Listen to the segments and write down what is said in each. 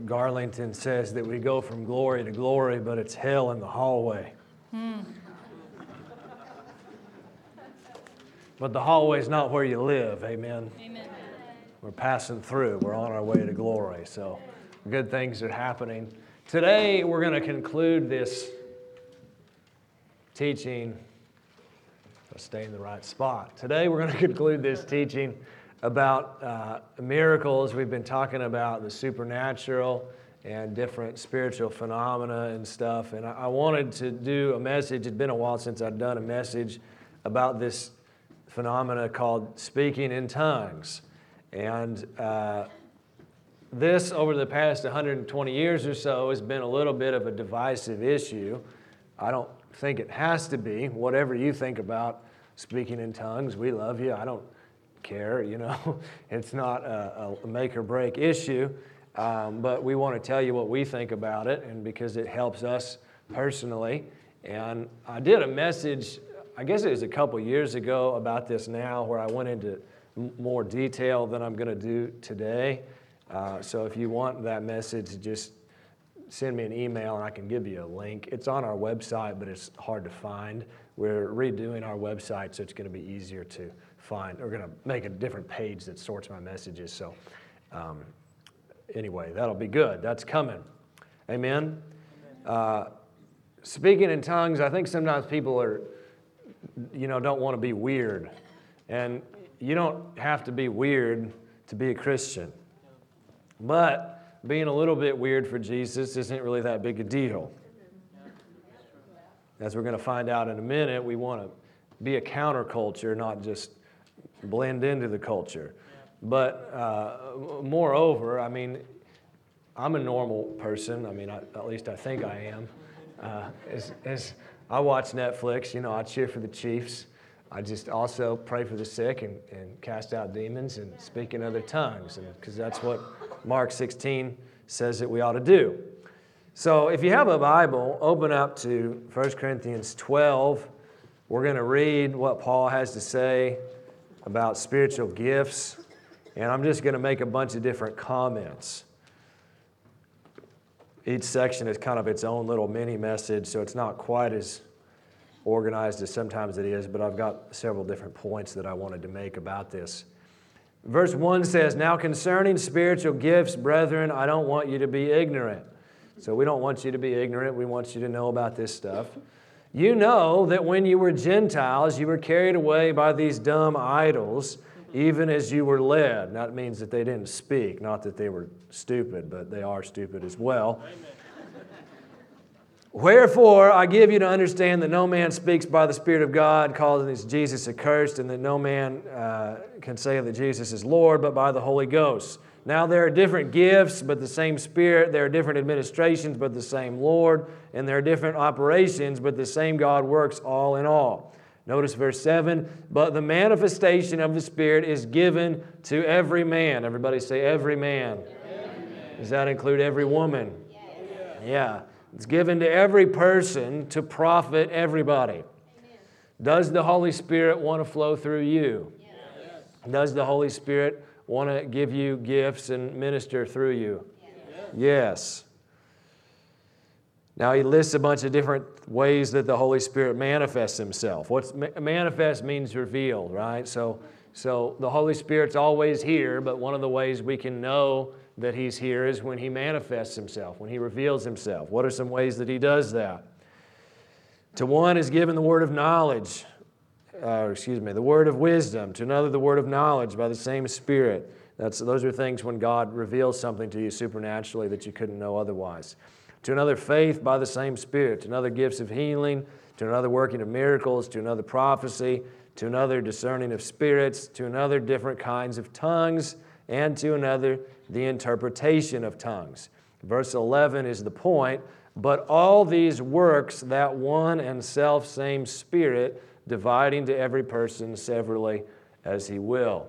Garlington says that we go from glory to glory, but it's hell in the hallway. Hmm. But the hallway is not where you live, amen? Amen. We're passing through, we're on our way to glory. So good things are happening. Today, we're going to conclude this teaching. I'll stay in the right spot. Today, we're going to conclude this teaching about uh, miracles. We've been talking about the supernatural and different spiritual phenomena and stuff. And I, I wanted to do a message. It's been a while since I've done a message about this phenomena called speaking in tongues. And uh, this, over the past 120 years or so, has been a little bit of a divisive issue. I don't think it has to be. Whatever you think about speaking in tongues, we love you. I don't care, you know. It's not a, a make or break issue, um, but we want to tell you what we think about it, and because it helps us personally. And I did a message, I guess it was a couple years ago, about this now, where I went into more detail than I'm going to do today. Uh, so if you want that message, just send me an email and I can give you a link. It's on our website, but it's hard to find. We're redoing our website, so it's going to be easier to find. We're going to make a different page that sorts my messages. So, um, anyway, that'll be good. That's coming. Amen. Uh, speaking in tongues, I think sometimes people are, you know, don't want to be weird, and you don't have to be weird to be a Christian. But being a little bit weird for Jesus isn't really that big a deal. As we're going to find out in a minute, we want to be a counterculture, not just blend into the culture. But uh, moreover, I mean, I'm a normal person. I mean, I, at least I think I am. Uh, as, as I watch Netflix, you know, I cheer for the Chiefs. I just also pray for the sick and, and cast out demons and speak in other tongues, because that's what Mark 16 says that we ought to do. So if you have a Bible, open up to 1 Corinthians 12. We're going to read what Paul has to say about spiritual gifts, and I'm just going to make a bunch of different comments. Each section is kind of its own little mini message, so it's not quite as organized as sometimes it is, but I've got several different points that I wanted to make about this. Verse 1 says, Now concerning spiritual gifts, brethren, I don't want you to be ignorant. So we don't want you to be ignorant. We want you to know about this stuff. You know that when you were Gentiles, you were carried away by these dumb idols, even as you were led. That means that they didn't speak, not that they were stupid, but they are stupid as well. Wherefore, I give you to understand that no man speaks by the Spirit of God, calling Jesus accursed, and that no man uh, can say that Jesus is Lord, but by the Holy Ghost. Now, there are different gifts, but the same Spirit. There are different administrations, but the same Lord. And there are different operations, but the same God works all in all. Notice verse 7 But the manifestation of the Spirit is given to every man. Everybody say, every man. Every man. Does that include every woman? Yes. Yeah. It's given to every person to profit everybody. Amen. Does the Holy Spirit want to flow through you? Yes. Does the Holy Spirit want to give you gifts and minister through you? Yes. yes. Now he lists a bunch of different ways that the Holy Spirit manifests himself. What's manifest means revealed, right? So so the Holy Spirit's always here, but one of the ways we can know that he's here is when he manifests himself, when he reveals himself. What are some ways that he does that? To one is given the word of knowledge, uh, excuse me, the word of wisdom, to another, the word of knowledge by the same Spirit. That's, those are things when God reveals something to you supernaturally that you couldn't know otherwise. To another, faith by the same Spirit. To another, gifts of healing. To another, working of miracles. To another, prophecy. To another, discerning of spirits. To another, different kinds of tongues. And to another, the interpretation of tongues. Verse 11 is the point. But all these works that one and self same Spirit dividing to every person severally as he will.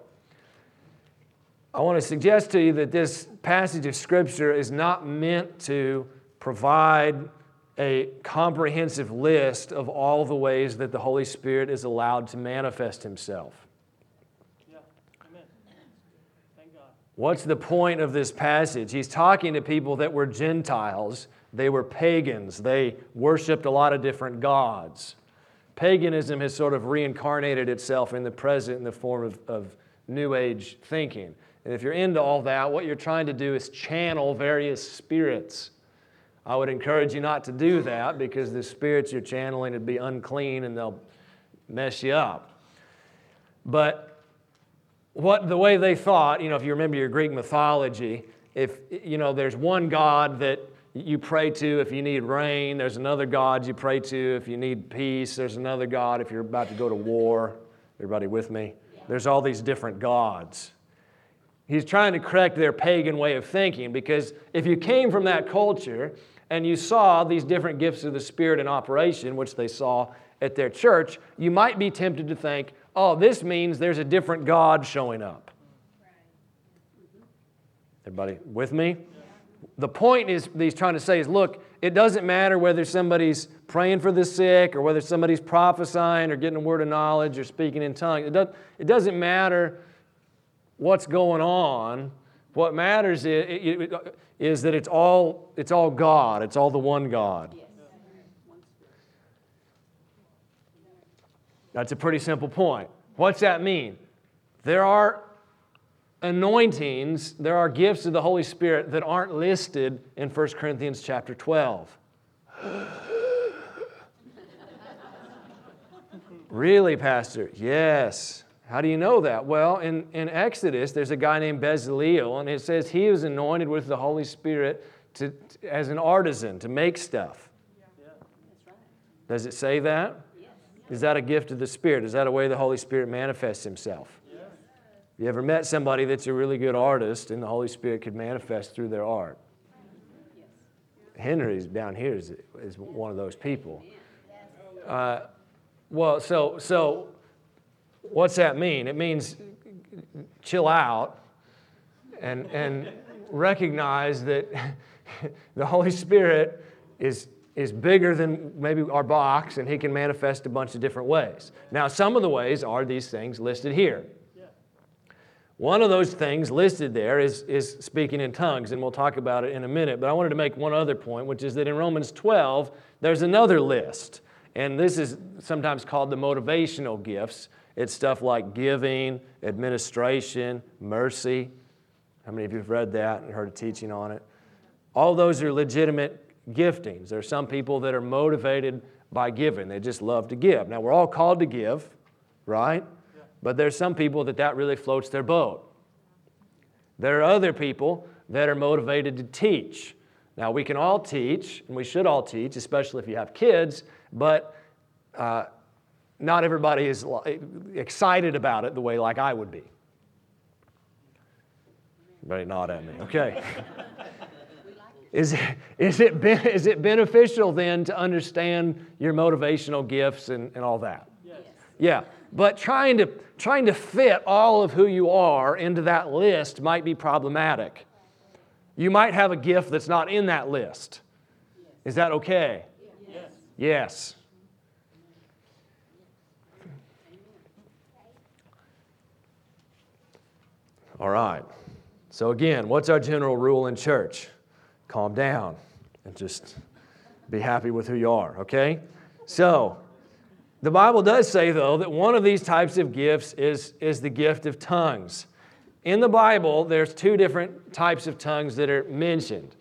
I want to suggest to you that this passage of Scripture is not meant to provide a comprehensive list of all the ways that the Holy Spirit is allowed to manifest Himself. What's the point of this passage? He's talking to people that were Gentiles, they were pagans, they worshiped a lot of different gods. Paganism has sort of reincarnated itself in the present in the form of, of New Age thinking. And if you're into all that, what you're trying to do is channel various spirits. I would encourage you not to do that because the spirits you're channeling would be unclean and they'll mess you up. But what the way they thought, you know, if you remember your Greek mythology, if you know, there's one God that you pray to if you need rain, there's another God you pray to if you need peace, there's another God if you're about to go to war. Everybody with me? There's all these different gods. He's trying to correct their pagan way of thinking because if you came from that culture and you saw these different gifts of the Spirit in operation, which they saw at their church, you might be tempted to think, oh, this means there's a different God showing up. Everybody with me? The point is he's trying to say is look, it doesn't matter whether somebody's praying for the sick or whether somebody's prophesying or getting a word of knowledge or speaking in tongues. It, does, it doesn't matter what's going on. What matters is, is that it's all, it's all God, it's all the one God. That's a pretty simple point. What's that mean? There are anointings, there are gifts of the Holy Spirit that aren't listed in 1 Corinthians chapter 12. really, Pastor? Yes. How do you know that? Well, in, in Exodus, there's a guy named Bezaleel, and it says he was anointed with the Holy Spirit to, as an artisan to make stuff. Yeah. Does it say that? Is that a gift of the Spirit? Is that a way the Holy Spirit manifests Himself? You ever met somebody that's a really good artist and the Holy Spirit could manifest through their art? Henry's down here is, is one of those people. Uh, well, so, so what's that mean? It means chill out and, and recognize that the Holy Spirit is is bigger than maybe our box and he can manifest a bunch of different ways. Now, some of the ways are these things listed here. One of those things listed there is, is speaking in tongues, and we'll talk about it in a minute. But I wanted to make one other point, which is that in Romans 12, there's another list. And this is sometimes called the motivational gifts. It's stuff like giving, administration, mercy. How many of you have read that and heard a teaching on it? All those are legitimate giftings. There are some people that are motivated by giving, they just love to give. Now, we're all called to give, right? But there's some people that that really floats their boat. There are other people that are motivated to teach. Now, we can all teach, and we should all teach, especially if you have kids, but uh, not everybody is excited about it the way like I would be. Everybody nod at me. Okay. Is it, is, it, is it beneficial then to understand your motivational gifts and, and all that? Yeah, but trying to, trying to fit all of who you are into that list might be problematic. You might have a gift that's not in that list. Is that okay? Yes. Yes. All right. So, again, what's our general rule in church? calm down and just be happy with who you are, okay? So, the Bible does say, though, that one of these types of gifts is, is the gift of tongues. In the Bible, there's two different types of tongues that are mentioned.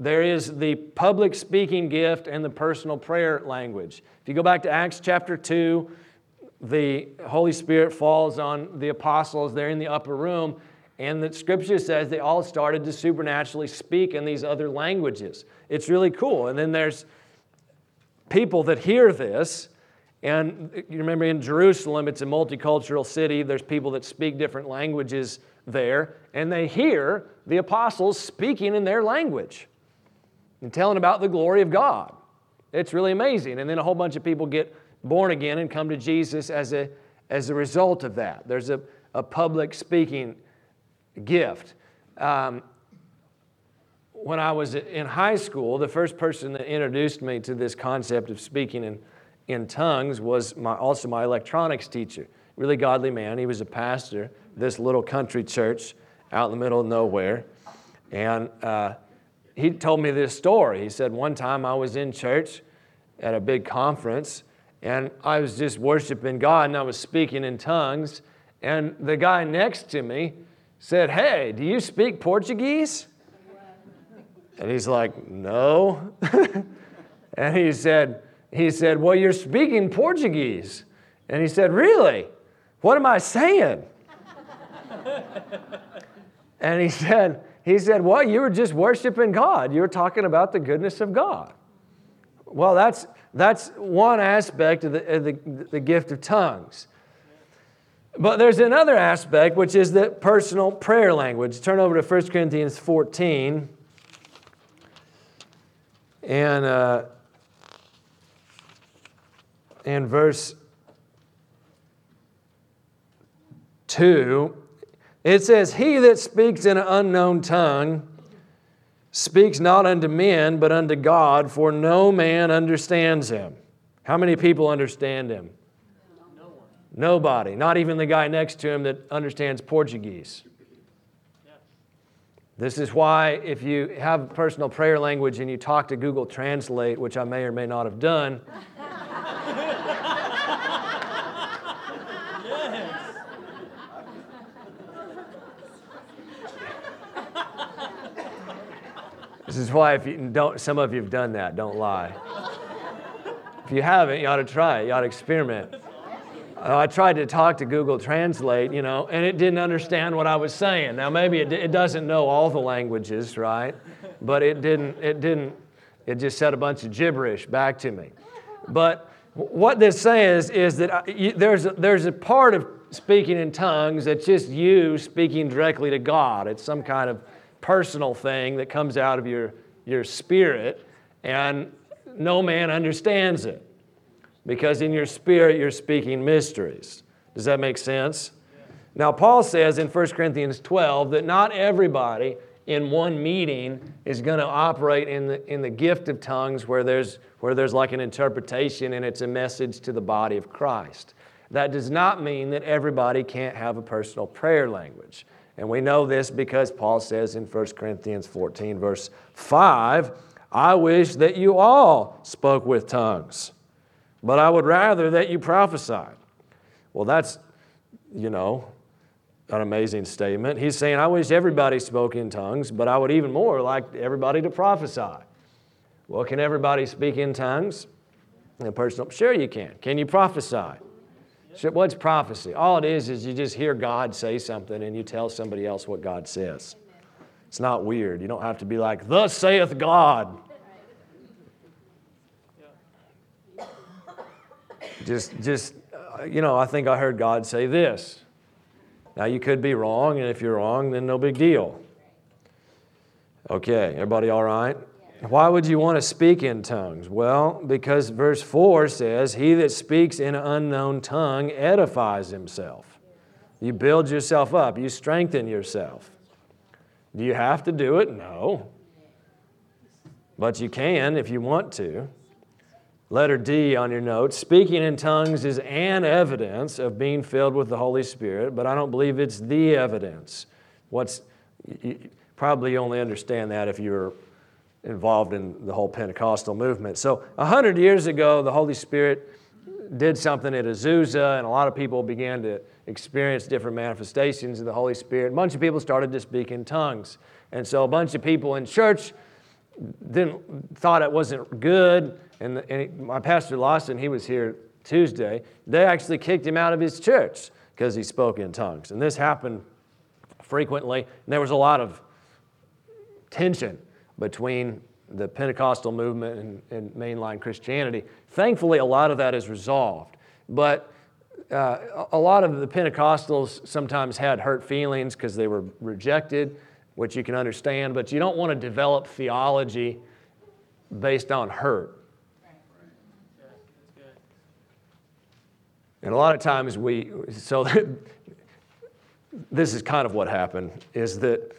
There is the public speaking gift and the personal prayer language. If you go back to Acts chapter 2, the Holy Spirit falls on the apostles. They're in the upper room, and the scripture says they all started to supernaturally speak in these other languages. It's really cool. And then there's people that hear this. And you remember in Jerusalem, it's a multicultural city. There's people that speak different languages there. And they hear the apostles speaking in their language and telling about the glory of God. It's really amazing. And then a whole bunch of people get born again and come to Jesus as a, as a result of that. There's a, a public speaking gift. Um, when I was in high school, the first person that introduced me to this concept of speaking in, in tongues was my, also my electronics teacher. Really godly man. He was a pastor, this little country church. out in the middle of nowhere. And uh, he told me this story. He said, One time I was in church at a big conference, and I was just worshiping God, and I was speaking in tongues. And the guy next to me said, Hey, do you speak Portuguese? And he's like, No. and he said, he said, Well, you're speaking Portuguese. And he said, Really? What am I saying? and he said, he said, Well, you were just worshiping God. You were talking about the goodness of God. Well, that's, that's one aspect of the, of the, the gift of tongues. But there's another aspect, which is the personal prayer language. Turn over to 1 Corinthians 14. And, uh, and verse 2, it says, He that speaks in an unknown tongue speaks not unto men, but unto God, for no man understands him. How many people understand him? No Nobody. Not even the guy next to him that understands Portuguese. This is why, if you have personal prayer language and you talk to Google Translate, which I may or may not have done, is why if you don't, some of you have done that. Don't lie. If you haven't, you ought to try it. You ought to experiment. Uh, I tried to talk to Google Translate, you know, and it didn't understand what I was saying. Now maybe it, it doesn't know all the languages, right? But it didn't. It didn't. It just said a bunch of gibberish back to me. But what this says is that uh, there's a, there's a part of speaking in tongues that's just you speaking directly to God. It's some kind of personal thing that comes out of your, your spirit, and no man understands it because in your spirit you're speaking mysteries. Does that make sense? Now, Paul says in 1 Corinthians 12 that not everybody in one meeting is going to operate in the, in the gift of tongues where there's, where there's like an interpretation and it's a message to the body of Christ. That does not mean that everybody can't have a personal prayer language. And we know this because Paul says in 1 Corinthians 14, verse 5, I wish that you all spoke with tongues, but I would rather that you prophesied. Well, that's, you know, an amazing statement. He's saying, I wish everybody spoke in tongues, but I would even more like everybody to prophesy. Well, can everybody speak in tongues? A personal, sure you can. Can you prophesy? What's prophecy? All it is is you just hear God say something and you tell somebody else what God says. It's not weird. You don't have to be like, Thus saith God. Just, just, uh, you know, I think I heard God say this. Now, you could be wrong, and if you're wrong, then no big deal. Okay, everybody all right? Why would you want to speak in tongues? Well, because verse 4 says, He that speaks in an unknown tongue edifies himself. You build yourself up, you strengthen yourself. Do you have to do it? No. But you can if you want to. Letter D on your notes speaking in tongues is an evidence of being filled with the Holy Spirit, but I don't believe it's the evidence. What's you probably only understand that if you're involved in the whole Pentecostal movement. So, a hundred years ago, the Holy Spirit did something at Azusa, and a lot of people began to experience different manifestations of the Holy Spirit. A bunch of people started to speak in tongues. And so, a bunch of people in church didn't, thought it wasn't good. And, the, and my pastor Lawson, he was here Tuesday, they actually kicked him out of his church because he spoke in tongues. And this happened frequently, and there was a lot of tension between the Pentecostal movement and, and mainline Christianity. Thankfully, a lot of that is resolved. But uh, a lot of the Pentecostals sometimes had hurt feelings because they were rejected, which you can understand, but you don't want to develop theology based on hurt. And a lot of times we, so this is kind of what happened, is that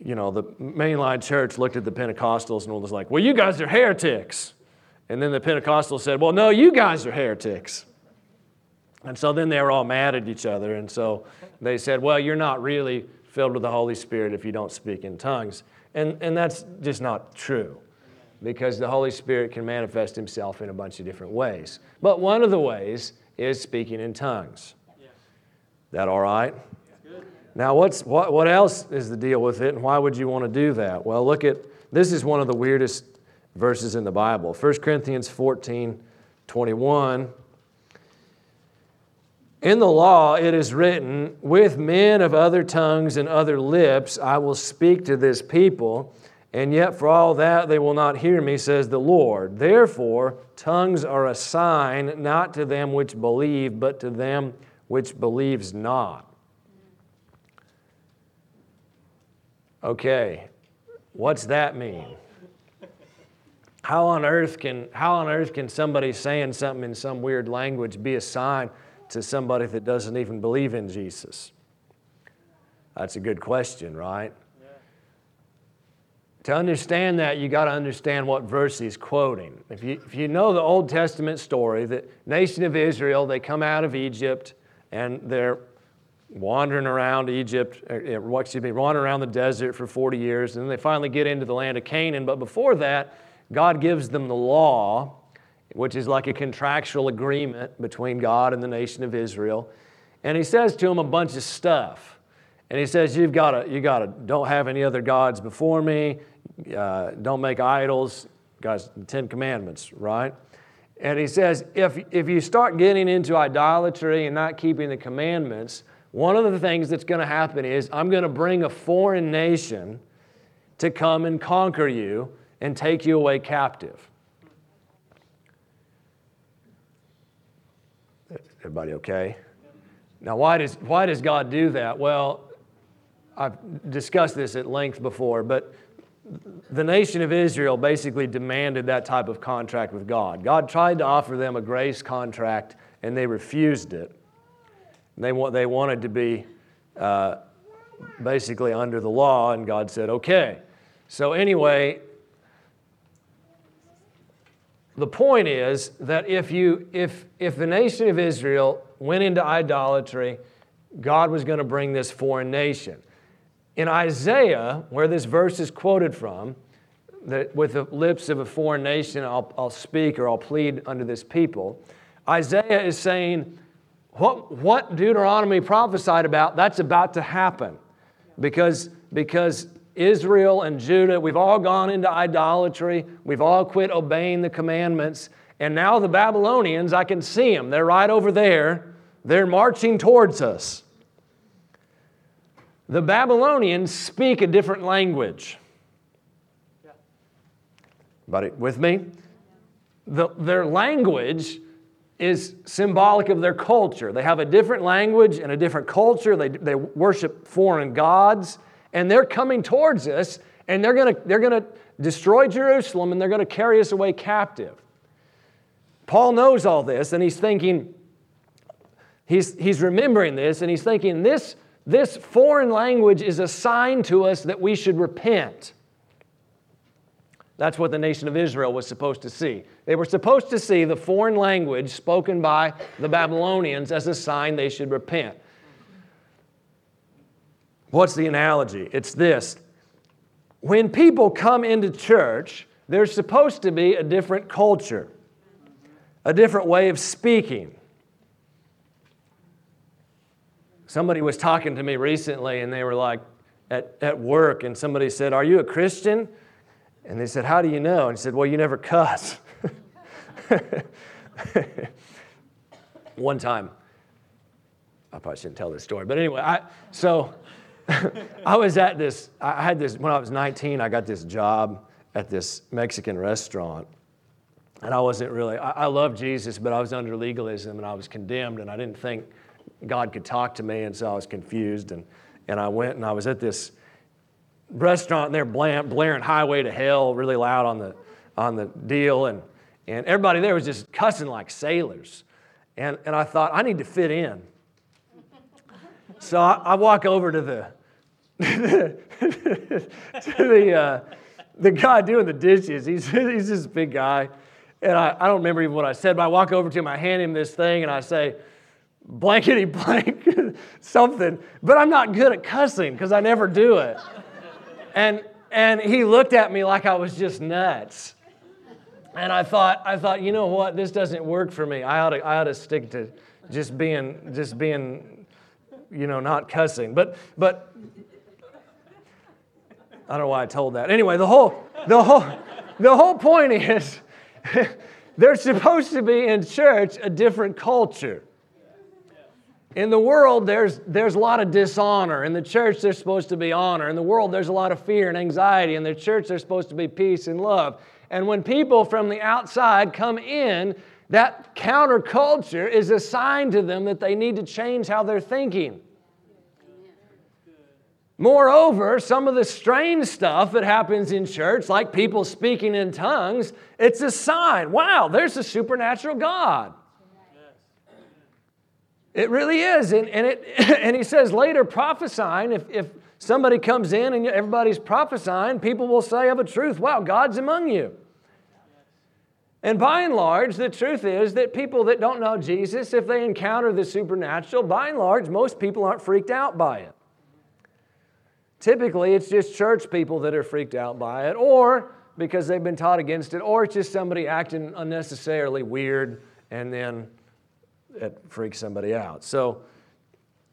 you know, the mainline church looked at the Pentecostals and was like, well, you guys are heretics. And then the Pentecostals said, well, no, you guys are heretics. And so then they were all mad at each other. And so they said, well, you're not really filled with the Holy Spirit if you don't speak in tongues. And, and that's just not true because the Holy Spirit can manifest himself in a bunch of different ways. But one of the ways is speaking in tongues. That all right? Now, what's, what, what else is the deal with it, and why would you want to do that? Well, look at this is one of the weirdest verses in the Bible 1 Corinthians 14 21. In the law, it is written, With men of other tongues and other lips I will speak to this people, and yet for all that they will not hear me, says the Lord. Therefore, tongues are a sign not to them which believe, but to them which believes not. Okay, what's that mean? How on earth can, how on earth can somebody saying something in some weird language be a sign to somebody that doesn't even believe in Jesus? That's a good question, right? Yeah. To understand that, you got to understand what verse he's quoting. If you, if you know the Old Testament story, the nation of Israel, they come out of Egypt and they're wandering around Egypt, or, excuse me, wandering around the desert for 40 years, and then they finally get into the land of Canaan. But before that, God gives them the law, which is like a contractual agreement between God and the nation of Israel. And he says to them a bunch of stuff. And he says, You've got to, you got to, don't have any other gods before me, uh, don't make idols. Guys, the Ten Commandments, right? And he says, if, if you start getting into idolatry and not keeping the commandments, one of the things that's going to happen is I'm going to bring a foreign nation to come and conquer you and take you away captive. Everybody okay? Now, why does, why does God do that? Well, I've discussed this at length before, but the nation of Israel basically demanded that type of contract with God. God tried to offer them a grace contract, and they refused it. They, want, they wanted to be uh, basically under the law, and God said, okay. So, anyway, the point is that if, you, if, if the nation of Israel went into idolatry, God was going to bring this foreign nation. In Isaiah, where this verse is quoted from, that with the lips of a foreign nation I'll, I'll speak or I'll plead unto this people, Isaiah is saying, what, what Deuteronomy prophesied about, that's about to happen. Because, because Israel and Judah, we've all gone into idolatry. We've all quit obeying the commandments. And now the Babylonians, I can see them. They're right over there. They're marching towards us. The Babylonians speak a different language. Buddy, with me? The, their language is symbolic of their culture. They have a different language and a different culture. They, they worship foreign gods and they're coming towards us and they're going to they're to destroy Jerusalem and they're going to carry us away captive. Paul knows all this and he's thinking he's he's remembering this and he's thinking this this foreign language is a sign to us that we should repent. That's what the nation of Israel was supposed to see. They were supposed to see the foreign language spoken by the Babylonians as a sign they should repent. What's the analogy? It's this when people come into church, there's supposed to be a different culture, a different way of speaking. Somebody was talking to me recently, and they were like at, at work, and somebody said, Are you a Christian? And they said, How do you know? And he said, Well, you never cuss. One time, I probably shouldn't tell this story, but anyway, I, so I was at this, I had this, when I was 19, I got this job at this Mexican restaurant. And I wasn't really, I, I love Jesus, but I was under legalism and I was condemned and I didn't think God could talk to me. And so I was confused. And, and I went and I was at this restaurant there blaring Highway to Hell really loud on the, on the deal. And, and everybody there was just cussing like sailors. And, and I thought, I need to fit in. So I, I walk over to the, to the, uh, the guy doing the dishes. He's, he's this big guy. And I, I don't remember even what I said, but I walk over to him, I hand him this thing, and I say, blankety blank something, but I'm not good at cussing because I never do it. And, and he looked at me like I was just nuts. And I thought, I thought, you know what? This doesn't work for me. I ought to, I ought to stick to just being, just being, you know, not cussing. But, but I don't know why I told that. Anyway, the whole, the whole, the whole point is there's supposed to be in church a different culture. In the world, there's, there's a lot of dishonor. In the church, there's supposed to be honor. In the world, there's a lot of fear and anxiety. In the church, there's supposed to be peace and love. And when people from the outside come in, that counterculture is a sign to them that they need to change how they're thinking. Moreover, some of the strange stuff that happens in church, like people speaking in tongues, it's a sign. Wow, there's a supernatural God. It really is. And, and, it, and he says later, prophesying, if, if somebody comes in and everybody's prophesying, people will say of a truth, wow, God's among you. And by and large, the truth is that people that don't know Jesus, if they encounter the supernatural, by and large, most people aren't freaked out by it. Typically, it's just church people that are freaked out by it, or because they've been taught against it, or it's just somebody acting unnecessarily weird and then it freaks somebody out. So,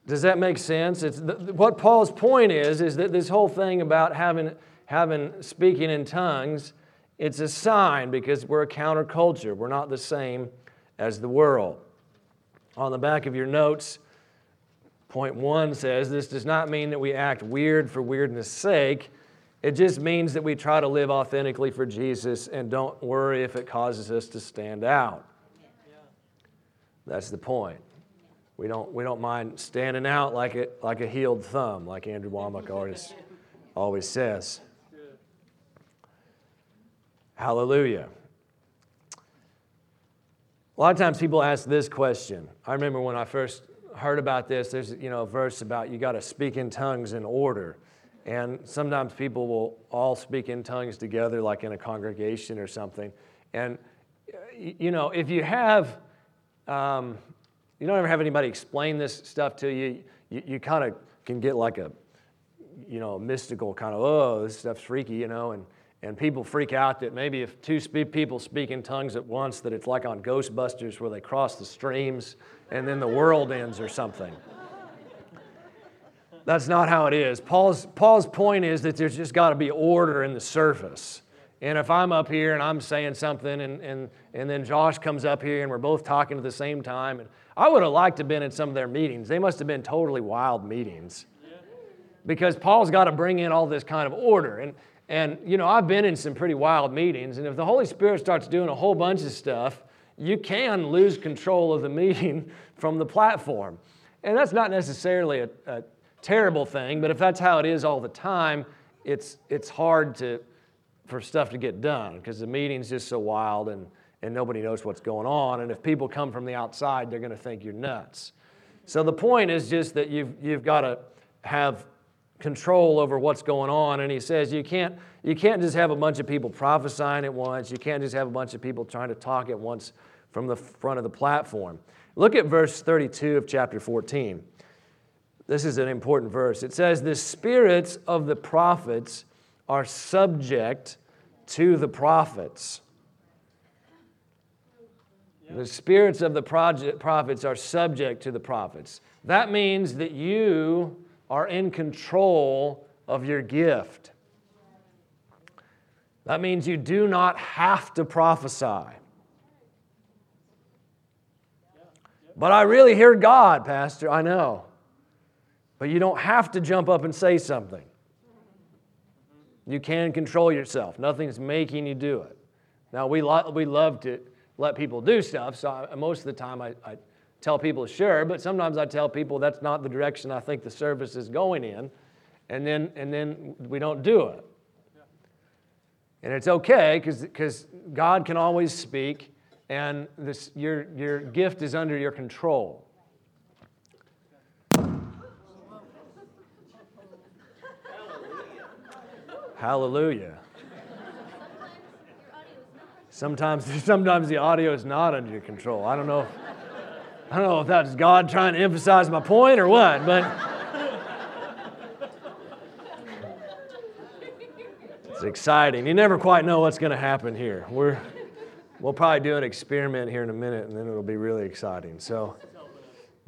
does that make sense? It's the, what Paul's point is is that this whole thing about having having speaking in tongues, it's a sign because we're a counterculture. We're not the same as the world. On the back of your notes, Point one says this does not mean that we act weird for weirdness' sake. It just means that we try to live authentically for Jesus and don't worry if it causes us to stand out. That's the point. We don't, we don't mind standing out like a, like a healed thumb, like Andrew Wommack always, always says. Hallelujah. A lot of times people ask this question. I remember when I first heard about this, there's you know a verse about you got to speak in tongues in order. And sometimes people will all speak in tongues together, like in a congregation or something. And you know, if you have, um, you don't ever have anybody explain this stuff to you, you, you kind of can get like a, you know, mystical kind of, oh, this stuff's freaky, you know, and and people freak out that maybe if two people speak in tongues at once, that it's like on Ghostbusters where they cross the streams and then the world ends or something. That's not how it is. Paul's, Paul's point is that there's just got to be order in the surface. And if I'm up here and I'm saying something and, and, and then Josh comes up here and we're both talking at the same time, and I would have liked to have been in some of their meetings. They must have been totally wild meetings. Because Paul's got to bring in all this kind of order. And, and, you know, I've been in some pretty wild meetings, and if the Holy Spirit starts doing a whole bunch of stuff, you can lose control of the meeting from the platform. And that's not necessarily a, a terrible thing, but if that's how it is all the time, it's, it's hard to, for stuff to get done because the meeting's just so wild and, and nobody knows what's going on. And if people come from the outside, they're going to think you're nuts. So the point is just that you've, you've got to have control over what's going on. And he says you can't, you can't just have a bunch of people prophesying at once. You can't just have a bunch of people trying to talk at once from the front of the platform. Look at verse 32 of chapter 14. This is an important verse. It says, The spirits of the prophets are subject to the prophets. The spirits of the prophets are subject to the prophets. That means that you are in control of your gift. That means you do not have to prophesy. But I really hear God, Pastor, I know. But you don't have to jump up and say something. You can control yourself. Nothing's making you do it. Now, we, lo- we love to let people do stuff, so I, most of the time I, I tell people, sure, but sometimes I tell people that's not the direction I think the service is going in, and then, and then we don't do it. And it's okay because God can always speak, and this, your, your gift is under your control. Hallelujah. Sometimes, sometimes the audio is not under your control. I don't know. If, I don't know if that's God trying to emphasize my point or what, but it's exciting. You never quite know what's going to happen here. We're, we'll probably do an experiment here in a minute, and then it'll be really exciting. So,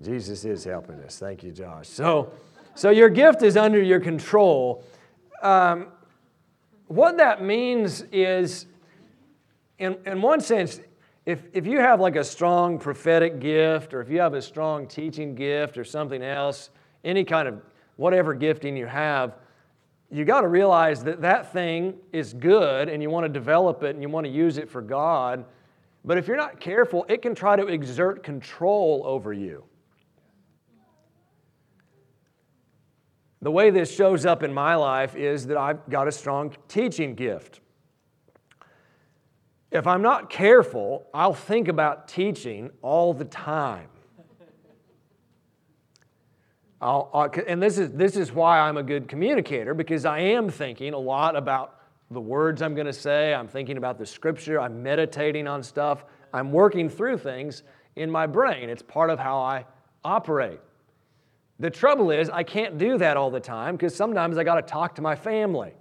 Jesus is helping us. Thank you, Josh. So, so your gift is under your control. Um, what that means is, in, in one sense, if, if you have like a strong prophetic gift or if you have a strong teaching gift or something else, any kind of whatever gifting you have, you got to realize that that thing is good and you want to develop it and you want to use it for God. But if you're not careful, it can try to exert control over you. The way this shows up in my life is that I've got a strong teaching gift if I'm not careful, I'll think about teaching all the time. I'll, I'll, and this is, this is why I'm a good communicator because I am thinking a lot about the words I'm going to say. I'm thinking about the scripture. I'm meditating on stuff. I'm working through things in my brain. It's part of how I operate. The trouble is, I can't do that all the time because sometimes I got to talk to my family.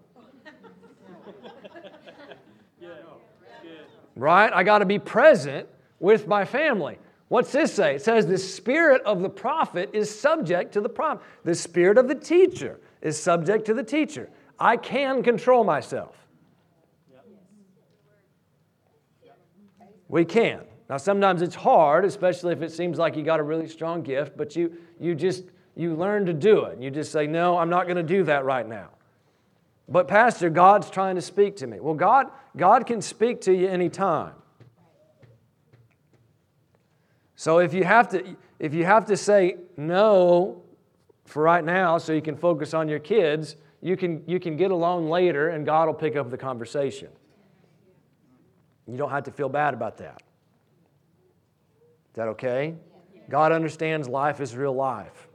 right? I got to be present with my family. What's this say? It says the spirit of the prophet is subject to the prophet. The spirit of the teacher is subject to the teacher. I can control myself. We can. Now sometimes it's hard, especially if it seems like you got a really strong gift, but you you just you learn to do it. You just say, "No, I'm not going to do that right now." But, Pastor, God's trying to speak to me. Well, God, God can speak to you anytime. So if you have to, if you have to say no for right now so you can focus on your kids, you can, you can get alone later and God will pick up the conversation. You don't have to feel bad about that. Is that okay? God understands life is real life.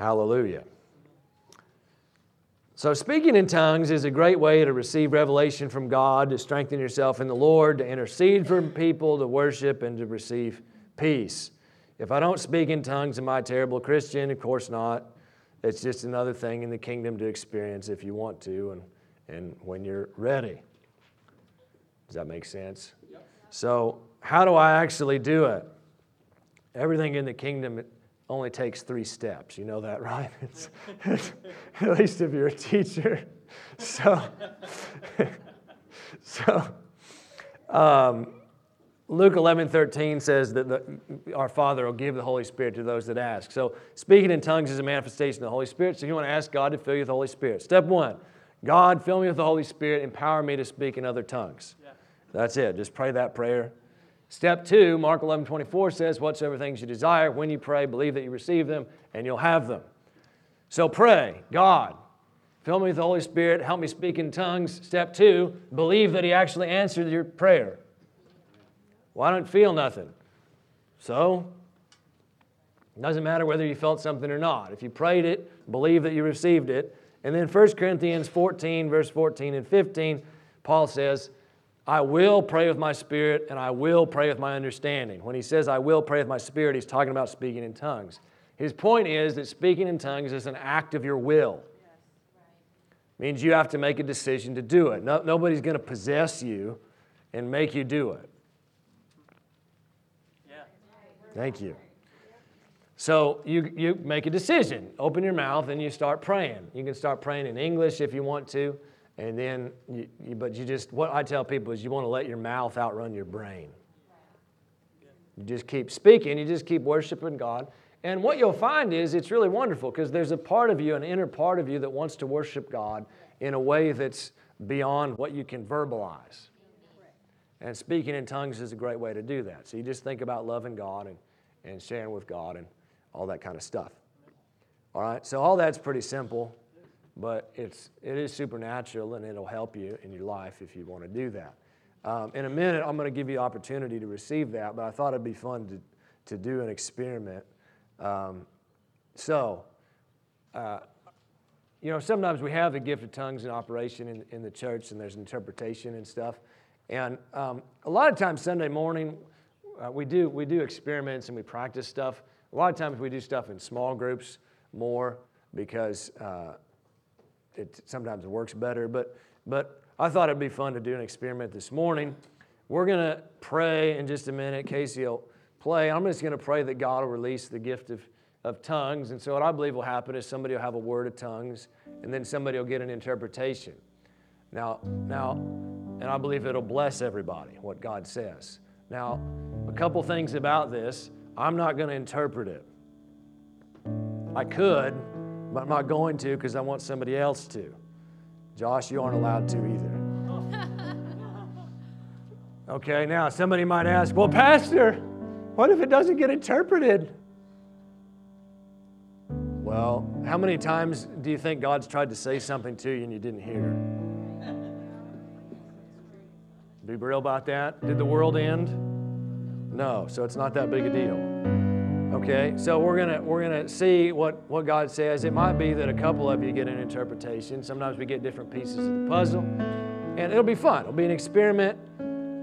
Hallelujah. So, speaking in tongues is a great way to receive revelation from God, to strengthen yourself in the Lord, to intercede for people, to worship, and to receive peace. If I don't speak in tongues, am I a terrible Christian? Of course not. It's just another thing in the kingdom to experience if you want to and, and when you're ready. Does that make sense? Yep. So, how do I actually do it? Everything in the kingdom only takes three steps. You know that, right? It's, it's, at least if you're a teacher. So, so um, Luke 11, 13 says that the, our Father will give the Holy Spirit to those that ask. So, speaking in tongues is a manifestation of the Holy Spirit. So, you want to ask God to fill you with the Holy Spirit. Step one God, fill me with the Holy Spirit, empower me to speak in other tongues. Yeah. That's it. Just pray that prayer Step two, Mark 11, 24 says, Whatsoever things you desire, when you pray, believe that you receive them, and you'll have them. So pray, God, fill me with the Holy Spirit, help me speak in tongues. Step two, believe that He actually answered your prayer. Well, I don't feel nothing. So, it doesn't matter whether you felt something or not. If you prayed it, believe that you received it. And then 1 Corinthians 14, verse 14 and 15, Paul says, I will pray with my spirit and I will pray with my understanding. When he says, I will pray with my spirit, he's talking about speaking in tongues. His point is that speaking in tongues is an act of your will. Yes, right. Means you have to make a decision to do it. No, nobody's going to possess you and make you do it. Yeah. Thank you. So you, you make a decision. Open your mouth and you start praying. You can start praying in English if you want to. And then, you, you, but you just, what I tell people is you want to let your mouth outrun your brain. You just keep speaking, you just keep worshiping God. And what you'll find is it's really wonderful because there's a part of you, an inner part of you that wants to worship God in a way that's beyond what you can verbalize. And speaking in tongues is a great way to do that. So you just think about loving God and, and sharing with God and all that kind of stuff. All right, so all that's pretty simple but it's, it is supernatural and it'll help you in your life if you want to do that. Um, in a minute, I'm going to give you opportunity to receive that, but I thought it'd be fun to, to do an experiment. Um, so, uh, you know, sometimes we have the gift of tongues in operation in, in the church, and there's interpretation and stuff. And um, a lot of times Sunday morning, uh, we do we do experiments and we practice stuff. A lot of times we do stuff in small groups more because uh, it sometimes works better. But but I thought it'd be fun to do an experiment this morning. We're gonna pray in just a minute. Casey will play. I'm just gonna pray that God will release the gift of of tongues. And so, what I believe will happen is somebody will have a word of tongues, and then somebody will get an interpretation. Now, now, and I believe it'll bless everybody, what God says. Now, a couple things about this I'm not going to interpret it. I could, but I'm not going to because I want somebody else to. Josh, you aren't allowed to either. Okay, now somebody might ask, well, Pastor, what if it doesn't get interpreted? Well, how many times do you think God's tried to say something to you and you didn't hear? Be real about that. Did the world end? No, so it's not that big a deal. Okay, so we're gonna we're gonna see what what God says. It might be that a couple of you get an interpretation. Sometimes we get different pieces of the puzzle, and it'll be fun. It'll be an experiment.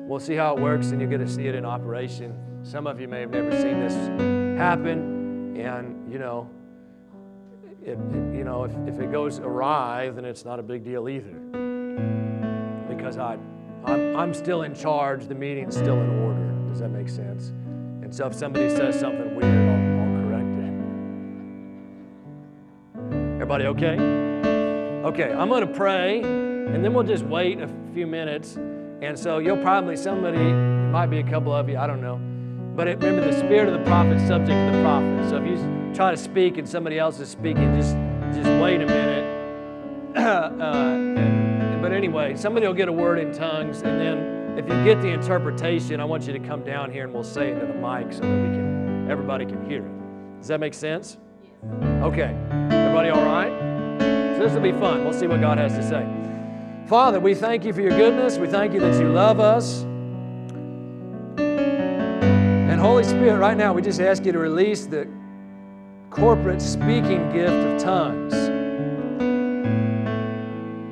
We'll see how it works, and you'll get to see it in operation. Some of you may have never seen this happen, and you know it, you know, if, if it goes awry, then it's not a big deal either. Because I, I'm, I'm still in charge, the meeting's still in order. Does that make sense? And so if somebody says something weird, I'll, I'll correct it. Everybody okay? Okay, I'm going to pray, and then we'll just wait a few minutes. And so you'll probably, somebody, it might be a couple of you, I don't know. But it, remember, the spirit of the prophet subject to the prophet. So if you try to speak and somebody else is speaking, just just wait a minute. uh, but anyway, somebody will get a word in tongues, and then if you get the interpretation, I want you to come down here and we'll say it to the mic so that we can everybody can hear it. Does that make sense? Okay. Everybody all right? So this will be fun. We'll see what God has to say. Father, we thank you for your goodness. We thank you that you love us. And Holy Spirit, right now, we just ask you to release the corporate speaking gift of tongues.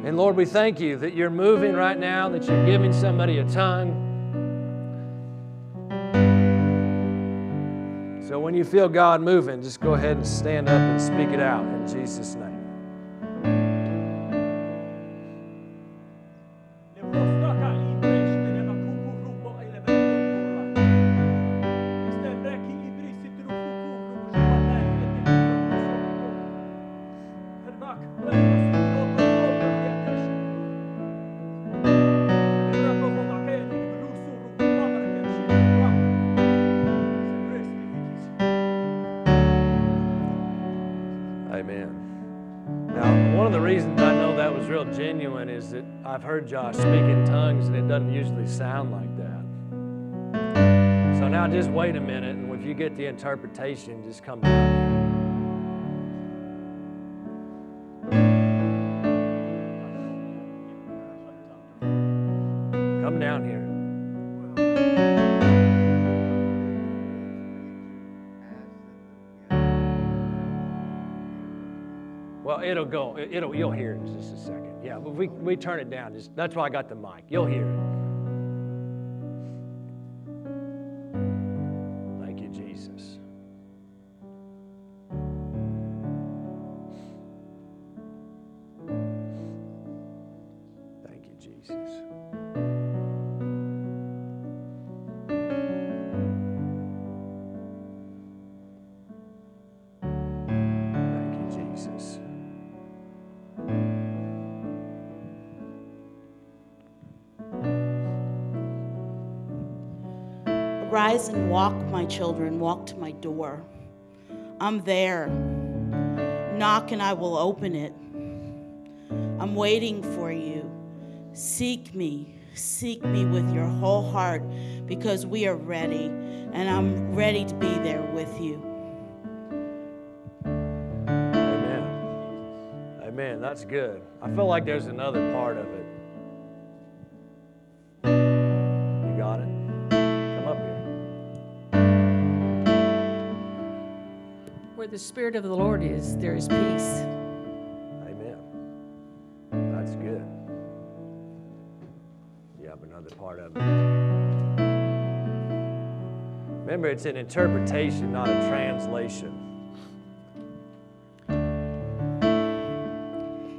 And Lord, we thank you that you're moving right now, that you're giving somebody a tongue. So when you feel God moving, just go ahead and stand up and speak it out in Jesus' name. I've heard Josh speak in tongues and it doesn't usually sound like that. So now just wait a minute, and if you get the interpretation, just come down. Well, it'll go. It'll you'll hear it in just a second. Yeah, we, we turn it down. Just, that's why I got the mic. You'll hear it. My children, walk to my door. I'm there. Knock and I will open it. I'm waiting for you. Seek me. Seek me with your whole heart because we are ready and I'm ready to be there with you. Amen. Amen. That's good. I feel like there's another part of it. Where the Spirit of the Lord is, there is peace. Amen. That's good. You have another part of it. Remember, it's an interpretation, not a translation.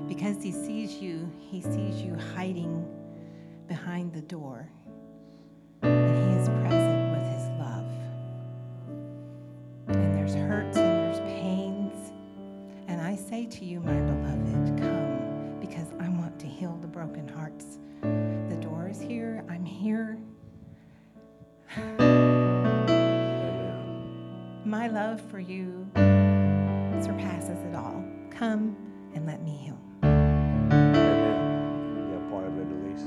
Because he sees you, he sees you hiding behind the door. For you surpasses it all. Come and let me heal. Amen. Yeah, part of it, Elise.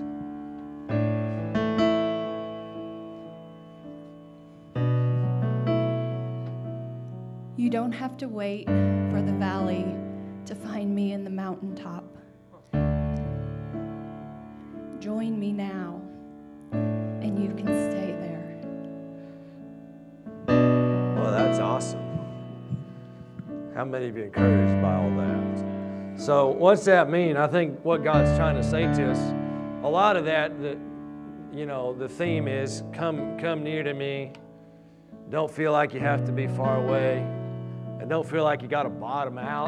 You don't have to wait for the valley to find me in the mountaintop. Join me now, and you can stay there. Well, that's awesome. How many of you encouraged by all that? So, what's that mean? I think what God's trying to say to us, a lot of that, the, you know, the theme is come, come near to me. Don't feel like you have to be far away, and don't feel like you got to bottom out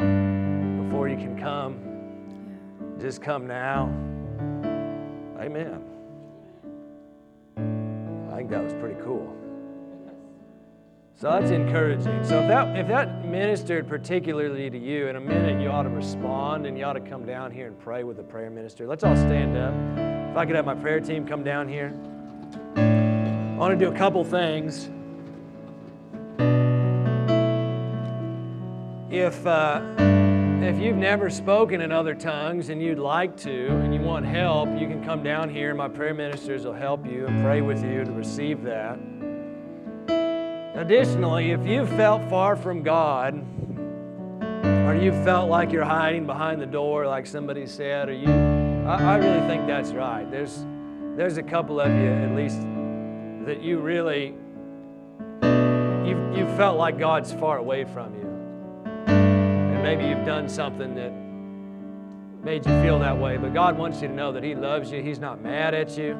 before you can come. Just come now. Amen. I think that was pretty cool. So that's encouraging. So if that if that ministered particularly to you, in a minute you ought to respond and you ought to come down here and pray with the prayer minister. Let's all stand up. If I could have my prayer team come down here. I want to do a couple things. If uh, if you've never spoken in other tongues and you'd like to and you want help, you can come down here. And my prayer ministers will help you and pray with you to receive that. Additionally, if you felt far from God, or you felt like you're hiding behind the door, like somebody said, or you, I, I really think that's right. There's, there's a couple of you at least that you really, you you felt like God's far away from you, and maybe you've done something that made you feel that way. But God wants you to know that He loves you. He's not mad at you.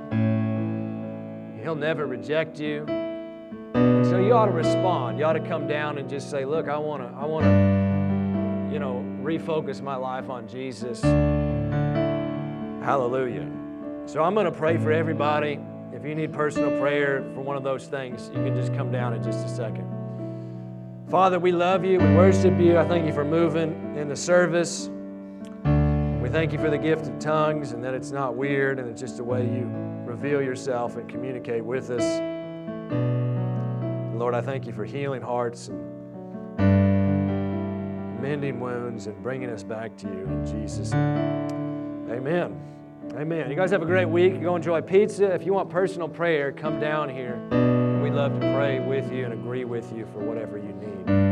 He'll never reject you. So you ought to respond. You ought to come down and just say, "Look, I want to, I want to, you know, refocus my life on Jesus." Hallelujah. So I'm going to pray for everybody. If you need personal prayer for one of those things, you can just come down in just a second. Father, we love you. We worship you. I thank you for moving in the service. We thank you for the gift of tongues and that it's not weird and it's just a way you reveal yourself and communicate with us. Lord, I thank you for healing hearts and mending wounds and bringing us back to you in Jesus' name. Amen. Amen. You guys have a great week. Go enjoy pizza. If you want personal prayer, come down here. We'd love to pray with you and agree with you for whatever you need.